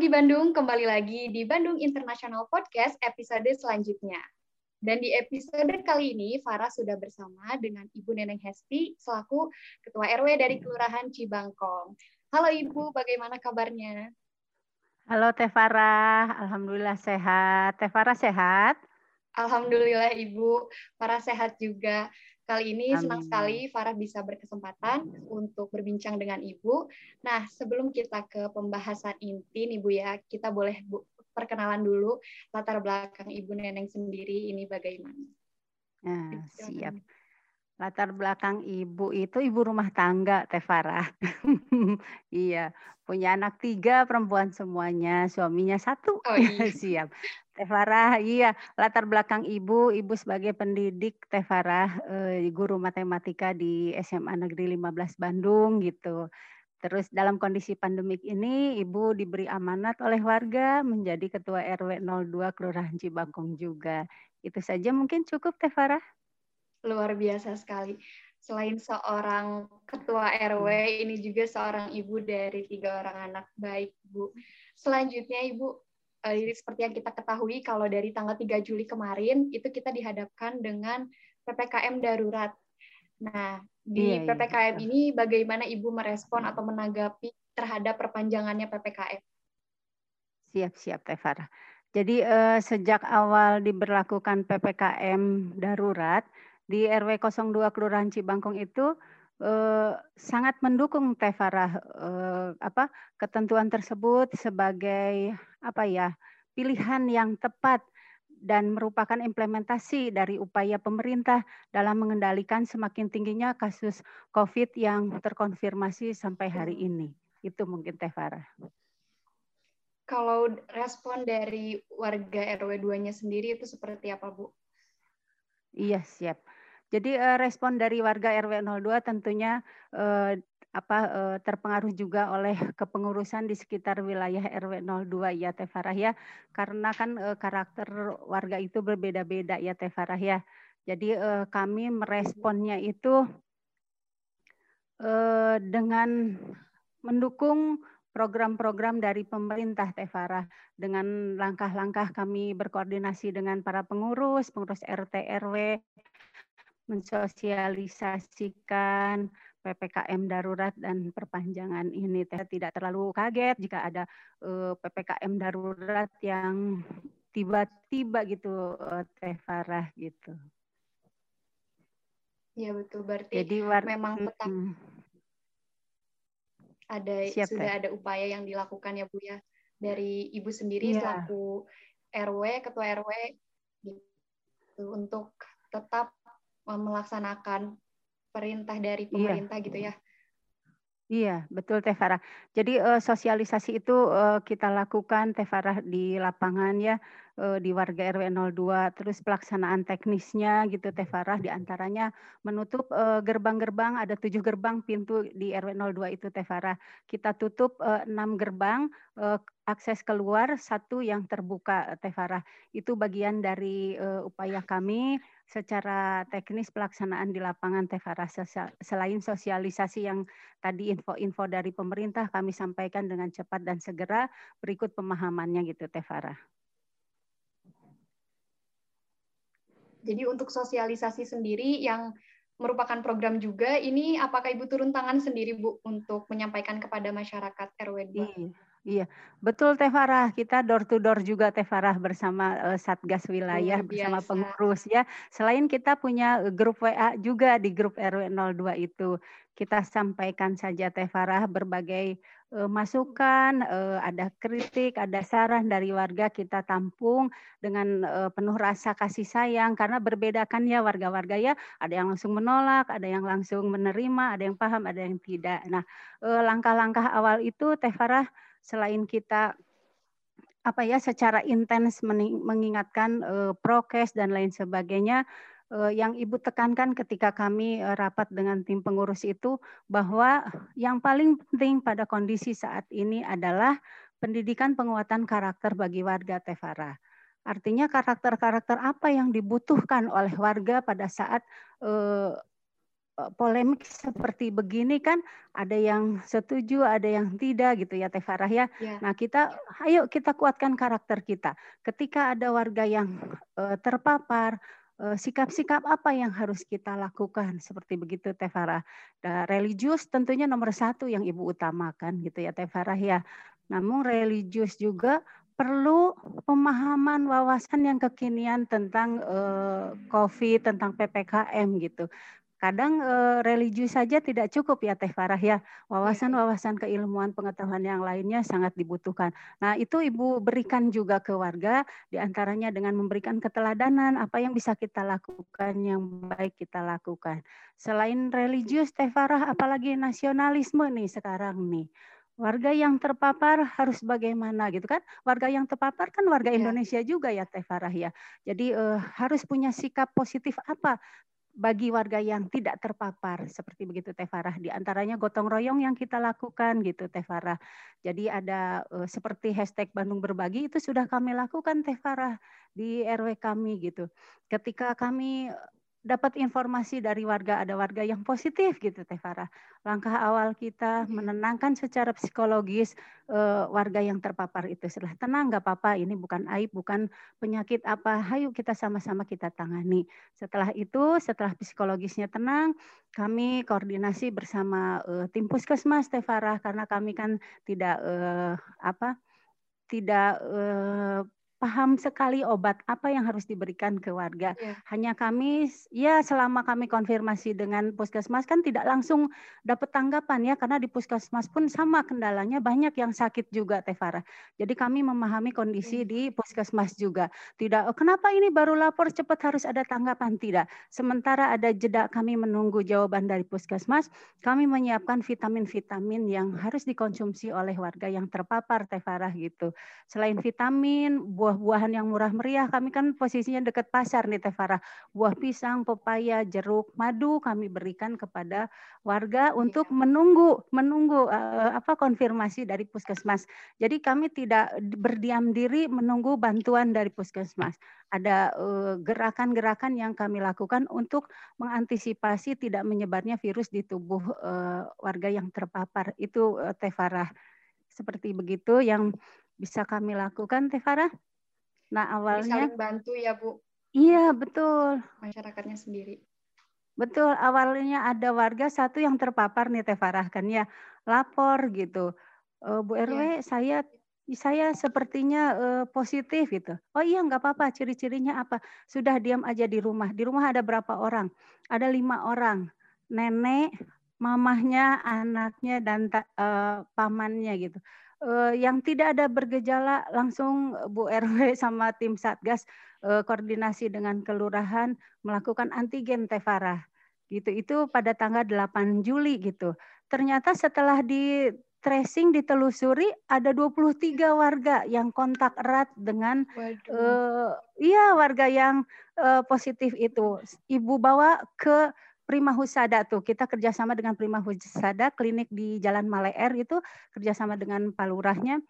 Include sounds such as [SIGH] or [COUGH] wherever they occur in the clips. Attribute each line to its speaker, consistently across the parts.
Speaker 1: Pagi Bandung, kembali lagi di Bandung International Podcast episode selanjutnya. Dan di episode kali ini, Farah sudah bersama dengan Ibu Neneng Hesti, selaku Ketua RW dari Kelurahan Cibangkong. Halo Ibu, bagaimana kabarnya?
Speaker 2: Halo Teh Farah, Alhamdulillah sehat. Teh Farah sehat?
Speaker 1: Alhamdulillah Ibu, Farah sehat juga. Kali ini Amin. senang sekali Farah bisa berkesempatan untuk berbincang dengan Ibu. Nah, sebelum kita ke pembahasan inti nih Bu ya, kita boleh Bu, perkenalan dulu latar belakang Ibu Neneng sendiri ini bagaimana?
Speaker 2: Nah, siap. Latar belakang ibu itu ibu rumah tangga, Teh Farah. [LAUGHS] iya, punya anak tiga perempuan semuanya, suaminya satu. Oh, [LAUGHS] iya. siap. Teh Farah, iya. Latar belakang ibu, ibu sebagai pendidik Teh Farah, eh, guru matematika di SMA Negeri 15 Bandung gitu. Terus dalam kondisi pandemik ini, Ibu diberi amanat oleh warga menjadi Ketua RW 02 Kelurahan Cibangkong juga. Itu saja mungkin cukup Teh Farah.
Speaker 1: Luar biasa sekali. Selain seorang Ketua RW, hmm. ini juga seorang ibu dari tiga orang anak baik, Bu. Selanjutnya, Ibu, uh, seperti yang kita ketahui kalau dari tanggal 3 Juli kemarin itu kita dihadapkan dengan PPKM darurat. Nah, di iya, PPKM iya. ini bagaimana Ibu merespon atau menanggapi terhadap perpanjangannya PPKM?
Speaker 2: Siap, siap, Teh Farah. Jadi eh, sejak awal diberlakukan PPKM darurat di RW 02 Kelurahan Cibangkong itu eh, sangat mendukung Teh Farah eh, apa ketentuan tersebut sebagai apa ya pilihan yang tepat dan merupakan implementasi dari upaya pemerintah dalam mengendalikan semakin tingginya kasus COVID yang terkonfirmasi sampai hari ini. Itu mungkin Teh Farah.
Speaker 1: Kalau respon dari warga RW 2-nya sendiri itu seperti apa, Bu?
Speaker 2: Iya, siap. Jadi uh, respon dari warga RW 02 tentunya uh, apa uh, terpengaruh juga oleh [LAUGHS] kepengurusan di sekitar wilayah RW 02 ya Teh Farah ya. Karena kan karakter warga itu berbeda-beda ya Teh ya. Jadi kami meresponnya itu dengan mendukung program-program dari pemerintah Teh Farah dengan langkah-langkah kami berkoordinasi dengan para pengurus, pengurus RT RW mensosialisasikan PPKM darurat dan perpanjangan ini. Tidak terlalu kaget jika ada uh, eh, PPKM darurat yang tiba-tiba gitu, uh, Teh Farah gitu.
Speaker 1: Ya betul, berarti Jadi, war- memang tetap mm, ada Siap, sudah ada upaya yang dilakukan ya Bu ya dari Ibu sendiri yeah. selaku RW, ketua RW gitu untuk tetap melaksanakan perintah dari iya. pemerintah iya. gitu ya.
Speaker 2: Iya, betul Teh Farah. Jadi uh, sosialisasi itu uh, kita lakukan Teh Farah di lapangan ya di warga RW 02. Terus pelaksanaan teknisnya gitu Teh Farah di antaranya menutup gerbang-gerbang ada tujuh gerbang pintu di RW 02 itu Teh Farah. Kita tutup enam gerbang akses keluar satu yang terbuka Teh Farah. Itu bagian dari upaya kami secara teknis pelaksanaan di lapangan Tevara selain sosialisasi yang tadi info-info dari pemerintah kami sampaikan dengan cepat dan segera berikut pemahamannya gitu Tevara.
Speaker 1: Jadi untuk sosialisasi sendiri yang merupakan program juga ini apakah Ibu turun tangan sendiri Bu untuk menyampaikan kepada masyarakat RW 2?
Speaker 2: Iya, betul Teh Farah. Kita door to door juga Teh Farah bersama uh, Satgas wilayah bersama pengurus ya. Selain kita punya eh, grup WA juga di grup RW 02 itu. Kita sampaikan saja Teh Farah berbagai uh, masukan, uh, ada kritik, ada saran dari warga kita tampung dengan uh, penuh rasa kasih sayang karena berbedakan ya warga-warga ya. Ada yang langsung menolak, ada yang langsung menerima, ada yang paham, ada yang tidak. Nah, langkah-langkah awal itu Teh Farah selain kita apa ya secara intens mengingatkan uh, prokes dan lain sebagainya uh, yang ibu tekankan ketika kami uh, rapat dengan tim pengurus itu bahwa yang paling penting pada kondisi saat ini adalah pendidikan penguatan karakter bagi warga Tevara. Artinya karakter-karakter apa yang dibutuhkan oleh warga pada saat Eh, polemik seperti begini kan ada yang setuju, ada yang tidak gitu ya Teh Farah ya. ya. Nah kita, ayo kita kuatkan karakter kita. Ketika ada warga yang uh, terpapar, uh, sikap-sikap apa yang harus kita lakukan seperti begitu Teh Farah. Nah, religius tentunya nomor satu yang ibu utamakan gitu ya Teh Farah ya. Namun religius juga perlu pemahaman wawasan yang kekinian tentang uh, COVID, tentang PPKM gitu kadang e, religius saja tidak cukup ya Teh Farah ya. Wawasan-wawasan keilmuan pengetahuan yang lainnya sangat dibutuhkan. Nah, itu Ibu berikan juga ke warga di antaranya dengan memberikan keteladanan apa yang bisa kita lakukan yang baik kita lakukan. Selain religius Teh Farah apalagi nasionalisme nih sekarang nih warga yang terpapar harus bagaimana gitu kan? Warga yang terpapar kan warga iya. Indonesia juga ya Teh Farah ya. Jadi uh, harus punya sikap positif apa bagi warga yang tidak terpapar seperti begitu Teh Farah di antaranya gotong royong yang kita lakukan gitu Teh Farah. Jadi ada uh, seperti hashtag Bandung berbagi itu sudah kami lakukan Teh Farah di RW kami gitu. Ketika kami dapat informasi dari warga ada warga yang positif gitu Teh Farah. Langkah awal kita menenangkan secara psikologis uh, warga yang terpapar itu setelah tenang nggak apa-apa ini bukan aib bukan penyakit apa hayu kita sama-sama kita tangani. Setelah itu setelah psikologisnya tenang kami koordinasi bersama uh, tim puskesmas Teh Farah karena kami kan tidak uh, apa tidak paham sekali obat apa yang harus diberikan ke warga. Yeah. Hanya kami ya selama kami konfirmasi dengan puskesmas kan tidak langsung dapat tanggapan ya karena di puskesmas pun sama kendalanya banyak yang sakit juga Teh Farah. Jadi kami memahami kondisi di puskesmas juga. Tidak oh, kenapa ini baru lapor cepat harus ada tanggapan tidak. Sementara ada jeda kami menunggu jawaban dari puskesmas, kami menyiapkan vitamin-vitamin yang harus dikonsumsi oleh warga yang terpapar Teh Farah gitu. Selain vitamin, buah buah-buahan yang murah meriah. Kami kan posisinya dekat pasar nih Teh Farah. Buah pisang, pepaya, jeruk, madu kami berikan kepada warga untuk iya. menunggu menunggu uh, apa konfirmasi dari puskesmas. Jadi kami tidak berdiam diri menunggu bantuan dari puskesmas. Ada uh, gerakan-gerakan yang kami lakukan untuk mengantisipasi tidak menyebarnya virus di tubuh uh, warga yang terpapar. Itu uh, Teh Farah. Seperti begitu yang bisa kami lakukan Teh Farah. Nah awalnya
Speaker 1: Jadi saling bantu ya Bu.
Speaker 2: Iya betul.
Speaker 1: Masyarakatnya sendiri.
Speaker 2: Betul awalnya ada warga satu yang terpapar nih Teh Farah kan ya lapor gitu. E, Bu RW ya. saya saya sepertinya uh, positif gitu. Oh iya nggak apa-apa, ciri-cirinya apa? Sudah diam aja di rumah. Di rumah ada berapa orang? Ada lima orang. Nenek, mamahnya, anaknya, dan uh, pamannya gitu uh, yang tidak ada bergejala langsung Bu RW [LAUGHS] sama tim Satgas uh, koordinasi dengan kelurahan melakukan antigen Tevara. Gitu itu pada tanggal 8 Juli gitu. Ternyata setelah di tracing ditelusuri ada 23 warga yang kontak erat dengan uh, iya warga yang uh, positif itu. Ibu bawa ke Prima Husada tuh kita kerjasama dengan Prima Husada klinik di Jalan Maleer itu kerjasama dengan palurahnya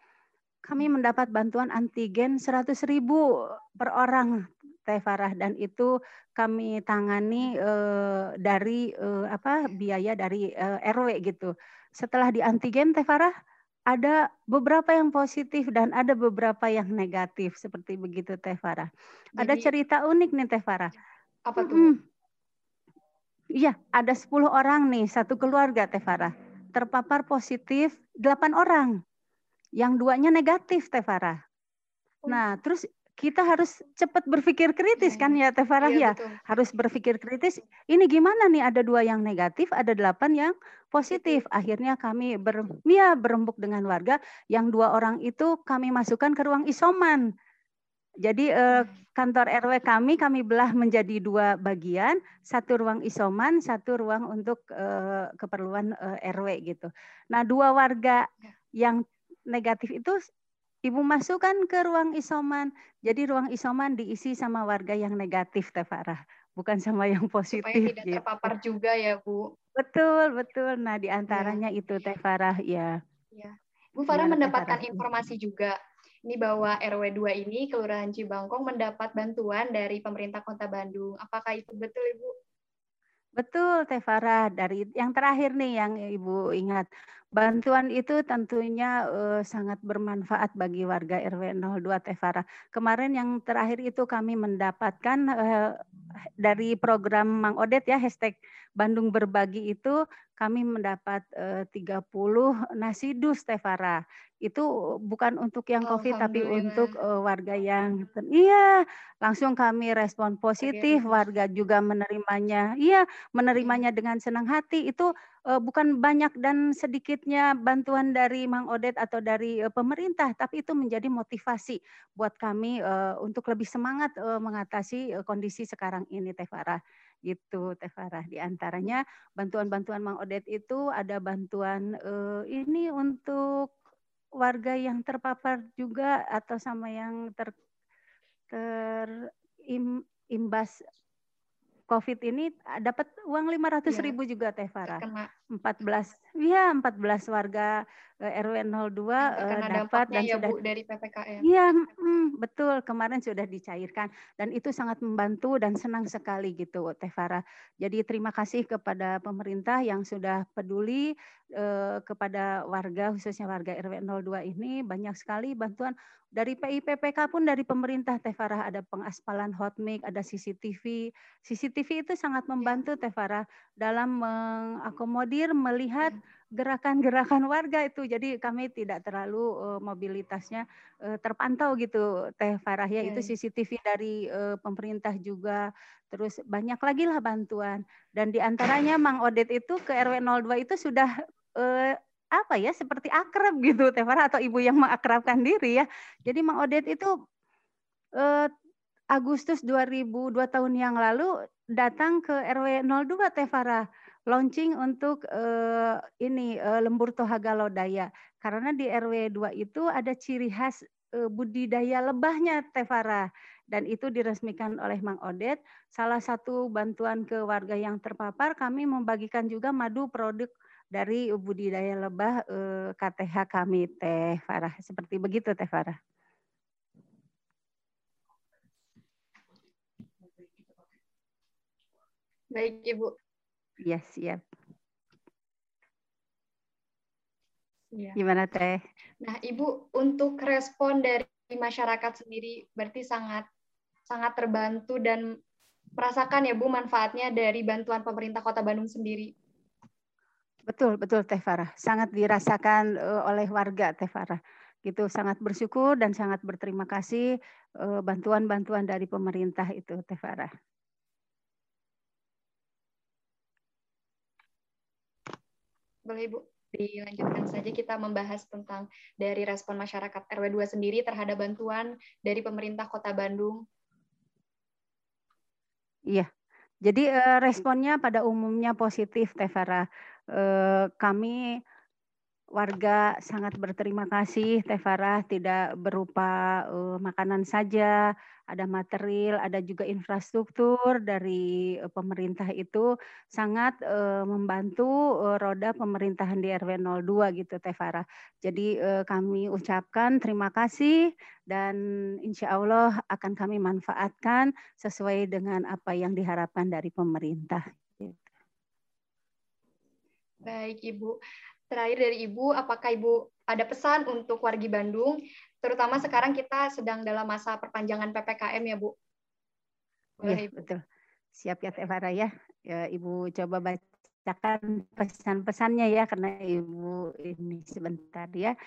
Speaker 2: kami mendapat bantuan antigen 100 ribu per orang Teh Farah dan itu kami tangani uh, dari uh, apa biaya dari eh, RW gitu. Setelah di antigen Teh Farah ada beberapa yang positif dan ada beberapa yang negatif seperti begitu Teh Farah. Ada cerita unik nih Teh Farah.
Speaker 1: Apa tuh? Hmm,
Speaker 2: Iya, ada 10 orang nih, satu keluarga Teh Farah. Terpapar positif 8 orang. Yang duanya negatif Teh Farah. Oh. Nah, terus kita harus cepat berpikir kritis kan ya Teh Farah iya, ya. Betul. Harus berpikir kritis. Ini gimana nih ada dua yang negatif, ada delapan yang positif. Akhirnya kami ber, ya, berembuk dengan warga. Yang dua orang itu kami masukkan ke ruang isoman. Jadi eh, kantor RW kami kami belah menjadi dua bagian, satu ruang isoman, satu ruang untuk eh, keperluan eh, RW gitu. Nah, dua warga yang negatif itu Ibu masukkan ke ruang isoman. Jadi ruang isoman diisi sama warga yang negatif, Teh Farah, bukan sama yang positif. Supaya
Speaker 1: tidak gitu. terpapar juga ya, Bu.
Speaker 2: Betul, betul. Nah, di antaranya ya. itu Teh Farah, ya.
Speaker 1: ya. Bu Farah ya, mendapatkan informasi juga ini bahwa RW 2 ini Kelurahan Cibangkong mendapat bantuan dari pemerintah Kota Bandung. Apakah itu betul Ibu?
Speaker 2: Betul, Teh Farah. Dari yang terakhir nih yang Ibu ingat. Bantuan itu tentunya uh, sangat bermanfaat bagi warga RW 02 Teh Farah. Kemarin yang terakhir itu kami mendapatkan uh, dari program Mang Odet ya hashtag Bandung Berbagi itu kami mendapat uh, 30 nasi dus Teh Farah. Itu bukan untuk yang COVID tapi untuk uh, warga yang iya langsung kami respon positif warga juga menerimanya iya menerimanya dengan senang hati. Itu uh, bukan banyak dan sedikitnya bantuan dari Mang Odet atau dari uh, pemerintah tapi itu menjadi motivasi buat kami untuk lebih semangat mengatasi kondisi sekarang ini Teh Farah gitu Teh Farah di antaranya bantuan-bantuan Mang Odet itu ada bantuan uh, ini untuk warga yang terpapar juga atau sama yang ter terimbas COVID ini dapat uang lima ratus ya. ribu juga Teh Farah. Empat belas, iya empat belas warga eh, RW 02 uh, dapat dan
Speaker 1: ya,
Speaker 2: sudah
Speaker 1: Bu, dari PPKM.
Speaker 2: Iya, mm, betul. Kemarin sudah dicairkan dan itu sangat membantu dan senang sekali gitu Teh Farah. Jadi terima kasih kepada pemerintah yang sudah peduli uh, kepada warga khususnya warga RW 02 ini banyak sekali bantuan dari PIPPK pun dari pemerintah Teh Farah ada pengaspalan hot mic, ada CCTV. CCTV itu sangat membantu Teh Farah dalam mengakomodir melihat gerakan-gerakan warga itu. Jadi kami tidak terlalu uh, mobilitasnya uh, terpantau gitu Teh Farah ya. Itu CCTV dari uh, pemerintah juga. Terus banyak lagi lah bantuan. Dan di antaranya Mang Odet itu ke RW 02 itu sudah uh, apa ya seperti akrab gitu Teh Farah atau ibu yang mengakrabkan diri ya. Jadi Mang Odet itu eh, Agustus 2002 tahun yang lalu datang ke RW 02 Teh Farah launching untuk eh, ini eh, lembur tohaga lodaya karena di RW 2 itu ada ciri khas eh, budidaya lebahnya Teh Farah dan itu diresmikan oleh Mang Odet. Salah satu bantuan ke warga yang terpapar kami membagikan juga madu produk dari budidaya lebah eh, KTH kami Teh. Seperti begitu Teh.
Speaker 1: Baik Ibu.
Speaker 2: Iya siap. Ya. Gimana Teh?
Speaker 1: Nah Ibu untuk respon dari masyarakat sendiri berarti sangat sangat terbantu dan merasakan ya Bu manfaatnya dari bantuan pemerintah Kota Bandung sendiri.
Speaker 2: Betul, betul Teh Farah. Sangat dirasakan uh, oleh warga Teh Farah. Gitu sangat bersyukur dan sangat berterima kasih bantuan-bantuan uh, dari pemerintah itu Teh Farah.
Speaker 1: Boleh Ibu, dilanjutkan saja kita membahas tentang dari respon masyarakat RW 2 sendiri terhadap bantuan dari pemerintah Kota Bandung.
Speaker 2: Iya. Jadi uh, responnya pada umumnya positif Teh Farah Eh, kami warga sangat berterima kasih Teh Farah tidak berupa uh, makanan saja, ada material, ada juga infrastruktur dari uh, pemerintah itu sangat uh, membantu uh, roda pemerintahan di RW 02 gitu Teh Farah. Jadi uh, kami ucapkan terima kasih dan insya Allah akan kami manfaatkan sesuai dengan apa yang diharapkan dari pemerintah.
Speaker 1: Baik, Ibu. Terakhir dari Ibu, apakah Ibu ada pesan untuk wargi Bandung, terutama sekarang kita sedang dalam masa perpanjangan PPKM ya, Bu?
Speaker 2: Iya, betul. Siap ya, Tevara ya. ya. Ibu coba bacakan pesan-pesannya ya, karena Ibu ini sebentar ya.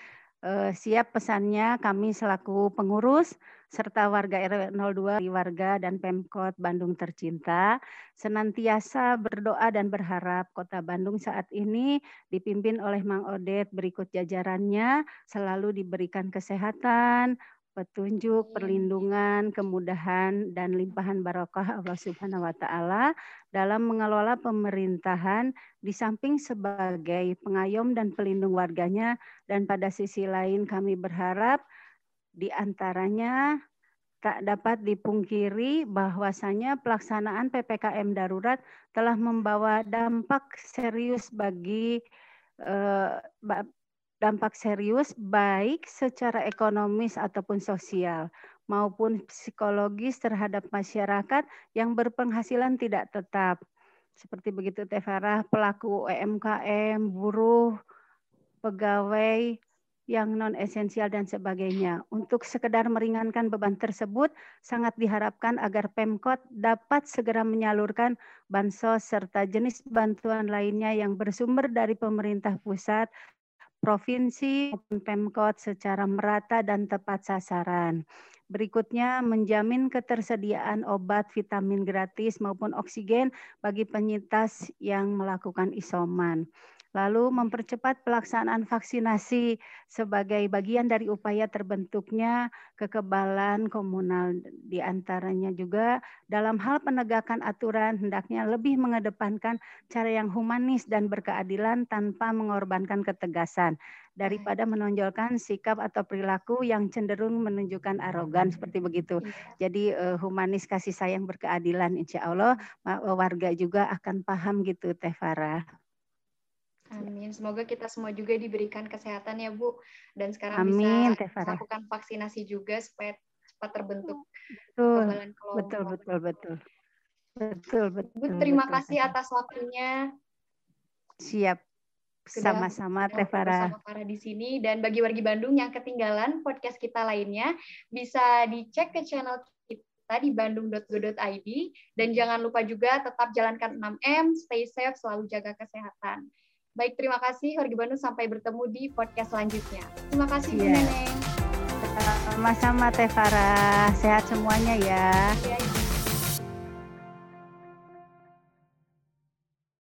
Speaker 2: Eh, siap pesannya kami selaku pengurus serta warga RW 02 warga dan Pemkot Bandung tercinta. Senantiasa berdoa dan berharap Kota Bandung saat ini dipimpin oleh Mang Odet berikut jajarannya selalu diberikan kesehatan, petunjuk, perlindungan, kemudahan, dan limpahan barokah Allah Subhanahu wa Ta'ala dalam mengelola pemerintahan di samping sebagai pengayom dan pelindung warganya, dan pada sisi lain kami berharap di antaranya tak dapat dipungkiri bahwasanya pelaksanaan PPKM darurat telah membawa dampak serius bagi eh, dampak serius baik secara ekonomis ataupun sosial maupun psikologis terhadap masyarakat yang berpenghasilan tidak tetap. seperti begitu Teh Farah, pelaku UMKM, buruh, pegawai yang non esensial dan sebagainya. Untuk sekedar meringankan beban tersebut, sangat diharapkan agar Pemkot dapat segera menyalurkan bansos serta jenis bantuan lainnya yang bersumber dari pemerintah pusat, provinsi maupun Pemkot secara merata dan tepat sasaran. Berikutnya, menjamin ketersediaan obat, vitamin gratis maupun oksigen bagi penyintas yang melakukan isoman lalu mempercepat pelaksanaan vaksinasi sebagai bagian dari upaya terbentuknya kekebalan komunal di antaranya juga dalam hal penegakan aturan hendaknya lebih mengedepankan cara yang humanis dan berkeadilan tanpa mengorbankan ketegasan daripada menonjolkan sikap atau perilaku yang cenderung menunjukkan arogan seperti begitu. Iya. Jadi uh, humanis kasih sayang berkeadilan insya Allah warga juga akan paham gitu Teh Farah.
Speaker 1: Amin. Semoga kita semua juga diberikan kesehatan ya Bu. Dan sekarang
Speaker 2: Amin,
Speaker 1: bisa melakukan vaksinasi juga supaya cepat terbentuk
Speaker 2: betul, kelompok. Betul, betul, betul. Betul, betul.
Speaker 1: Bu, terima betul, kasih betul. atas waktunya.
Speaker 2: Siap. Sama-sama Teh Farah. Sama
Speaker 1: Farah di sini dan bagi wargi Bandung yang ketinggalan podcast kita lainnya bisa dicek ke channel kita di bandung.go.id dan jangan lupa juga tetap jalankan 6M, stay safe, selalu jaga kesehatan. Baik, terima kasih Wargi Bandung. Sampai bertemu di podcast selanjutnya. Terima kasih yeah. Bu iya. Neneng.
Speaker 2: Sama-sama Teh Farah. Sehat semuanya ya. Yeah,